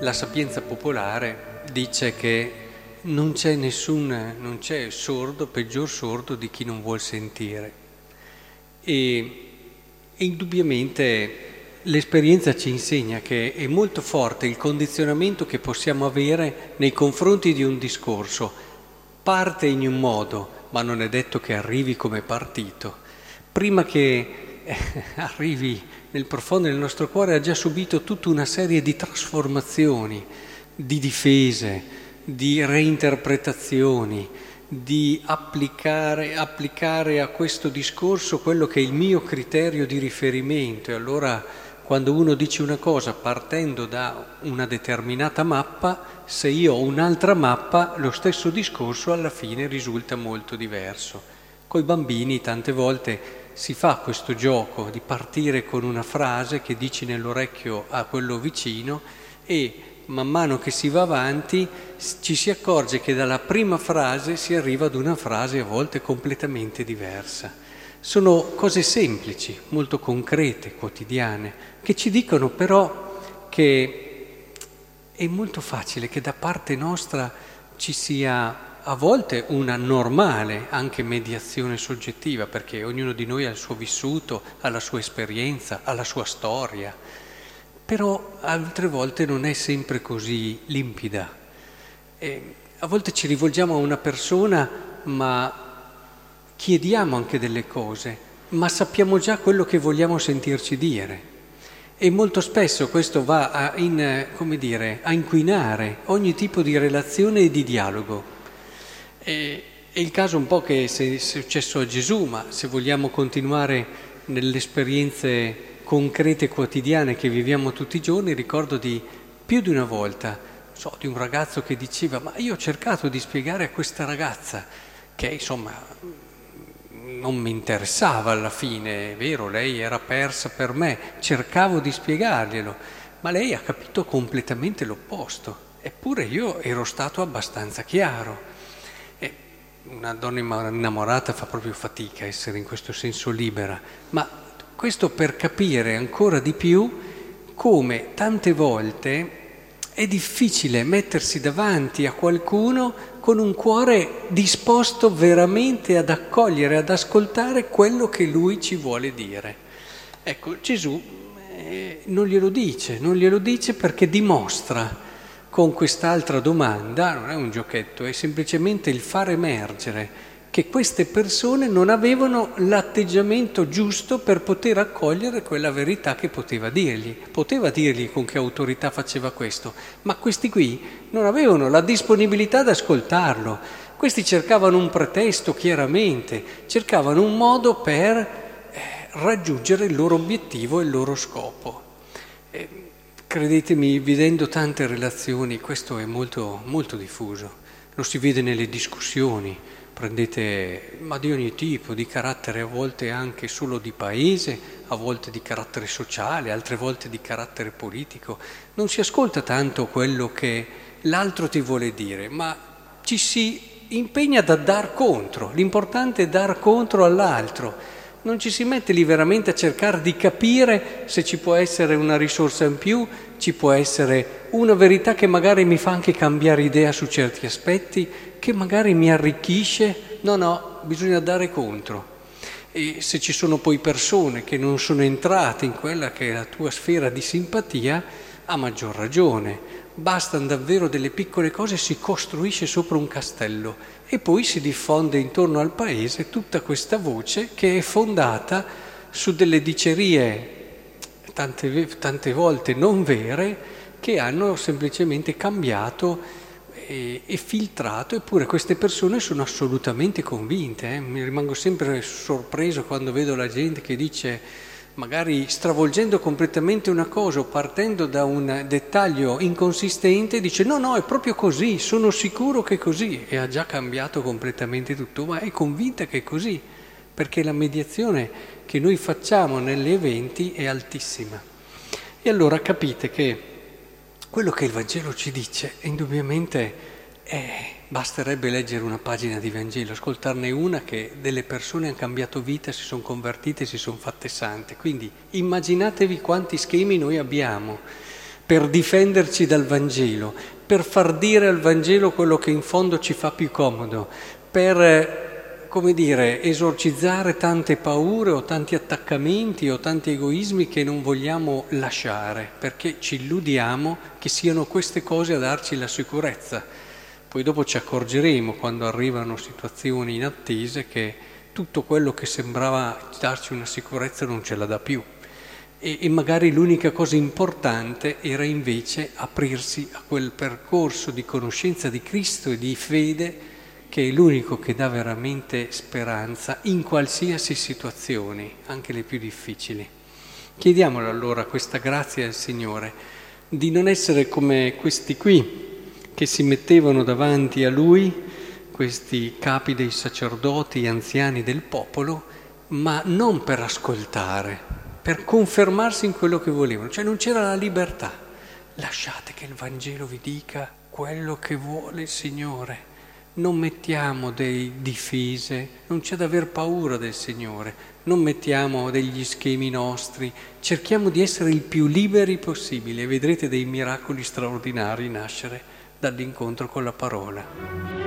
La sapienza popolare dice che non c'è nessun, non c'è sordo, peggior sordo di chi non vuol sentire. E, e indubbiamente l'esperienza ci insegna che è molto forte il condizionamento che possiamo avere nei confronti di un discorso Parte in un modo, ma non è detto che arrivi come partito. Prima che eh, arrivi nel profondo del nostro cuore ha già subito tutta una serie di trasformazioni, di difese, di reinterpretazioni, di applicare, applicare a questo discorso quello che è il mio criterio di riferimento. E allora quando uno dice una cosa partendo da una determinata mappa, se io ho un'altra mappa, lo stesso discorso alla fine risulta molto diverso. Coi bambini tante volte si fa questo gioco di partire con una frase che dici nell'orecchio a quello vicino e man mano che si va avanti ci si accorge che dalla prima frase si arriva ad una frase a volte completamente diversa. Sono cose semplici, molto concrete, quotidiane, che ci dicono però che è molto facile che da parte nostra ci sia a volte una normale anche mediazione soggettiva, perché ognuno di noi ha il suo vissuto, ha la sua esperienza, ha la sua storia, però altre volte non è sempre così limpida. E a volte ci rivolgiamo a una persona, ma chiediamo anche delle cose, ma sappiamo già quello che vogliamo sentirci dire. E molto spesso questo va a, in, dire, a inquinare ogni tipo di relazione e di dialogo. E, è il caso un po' che è successo a Gesù, ma se vogliamo continuare nelle esperienze concrete e quotidiane che viviamo tutti i giorni, ricordo di più di una volta, so, di un ragazzo che diceva, ma io ho cercato di spiegare a questa ragazza che insomma non mi interessava alla fine, è vero, lei era persa per me, cercavo di spiegarglielo, ma lei ha capito completamente l'opposto, eppure io ero stato abbastanza chiaro. E una donna innamorata fa proprio fatica a essere in questo senso libera, ma questo per capire ancora di più come tante volte è difficile mettersi davanti a qualcuno con un cuore disposto veramente ad accogliere, ad ascoltare quello che lui ci vuole dire. Ecco, Gesù eh, non glielo dice, non glielo dice perché dimostra con quest'altra domanda, non è un giochetto, è semplicemente il far emergere che queste persone non avevano l'atteggiamento giusto per poter accogliere quella verità che poteva dirgli. Poteva dirgli con che autorità faceva questo, ma questi qui non avevano la disponibilità ad ascoltarlo. Questi cercavano un pretesto chiaramente, cercavano un modo per eh, raggiungere il loro obiettivo e il loro scopo. Eh, credetemi, vedendo tante relazioni, questo è molto, molto diffuso. Lo si vede nelle discussioni prendete, ma di ogni tipo, di carattere a volte anche solo di paese, a volte di carattere sociale, altre volte di carattere politico. Non si ascolta tanto quello che l'altro ti vuole dire, ma ci si impegna da dar contro. L'importante è dar contro all'altro. Non ci si mette lì veramente a cercare di capire se ci può essere una risorsa in più, ci può essere una verità che magari mi fa anche cambiare idea su certi aspetti, che magari mi arricchisce. No, no, bisogna dare contro. E se ci sono poi persone che non sono entrate in quella che è la tua sfera di simpatia, a maggior ragione. Bastano davvero delle piccole cose, si costruisce sopra un castello e poi si diffonde intorno al paese tutta questa voce che è fondata su delle dicerie tante, tante volte non vere che hanno semplicemente cambiato e, e, filtrato, eppure queste persone sono assolutamente convinte. Eh? Mi rimango sempre sorpreso quando vedo la gente che dice, magari stravolgendo completamente una cosa o partendo da un dettaglio inconsistente, dice no, no, è proprio così, sono sicuro che è così e ha già cambiato completamente tutto, ma è convinta che è così, perché la mediazione che noi facciamo negli eventi è altissima. E allora capite che quello che il Vangelo ci dice, indubbiamente, è, basterebbe leggere una pagina di Vangelo, ascoltarne una che delle persone hanno cambiato vita, si sono convertite, si sono fatte sante. Quindi immaginatevi quanti schemi noi abbiamo per difenderci dal Vangelo, per far dire al Vangelo quello che in fondo ci fa più comodo, per, come dire, esorcizzare tante paure o tanti attaccamenti o tanti egoismi che non vogliamo lasciare, perché ci illudiamo che siano queste cose a darci la sicurezza. Poi dopo ci accorgeremo quando arrivano situazioni inattese che tutto quello che sembrava darci una sicurezza non ce la dà più e, e magari l'unica cosa importante era invece aprirsi a quel percorso di conoscenza di Cristo e di fede che è l'unico che dà veramente speranza in qualsiasi situazione, anche le più difficili. Chiediamolo allora questa grazia al Signore di non essere come questi qui che si mettevano davanti a Lui, questi capi dei sacerdoti, anziani del popolo, ma non per ascoltare, per confermarsi in quello che volevano, cioè non c'era la libertà. Lasciate che il Vangelo vi dica quello che vuole il Signore. Non mettiamo dei difese, non c'è da aver paura del Signore, non mettiamo degli schemi nostri, cerchiamo di essere il più liberi possibile. E vedrete dei miracoli straordinari nascere dall'incontro con la parola.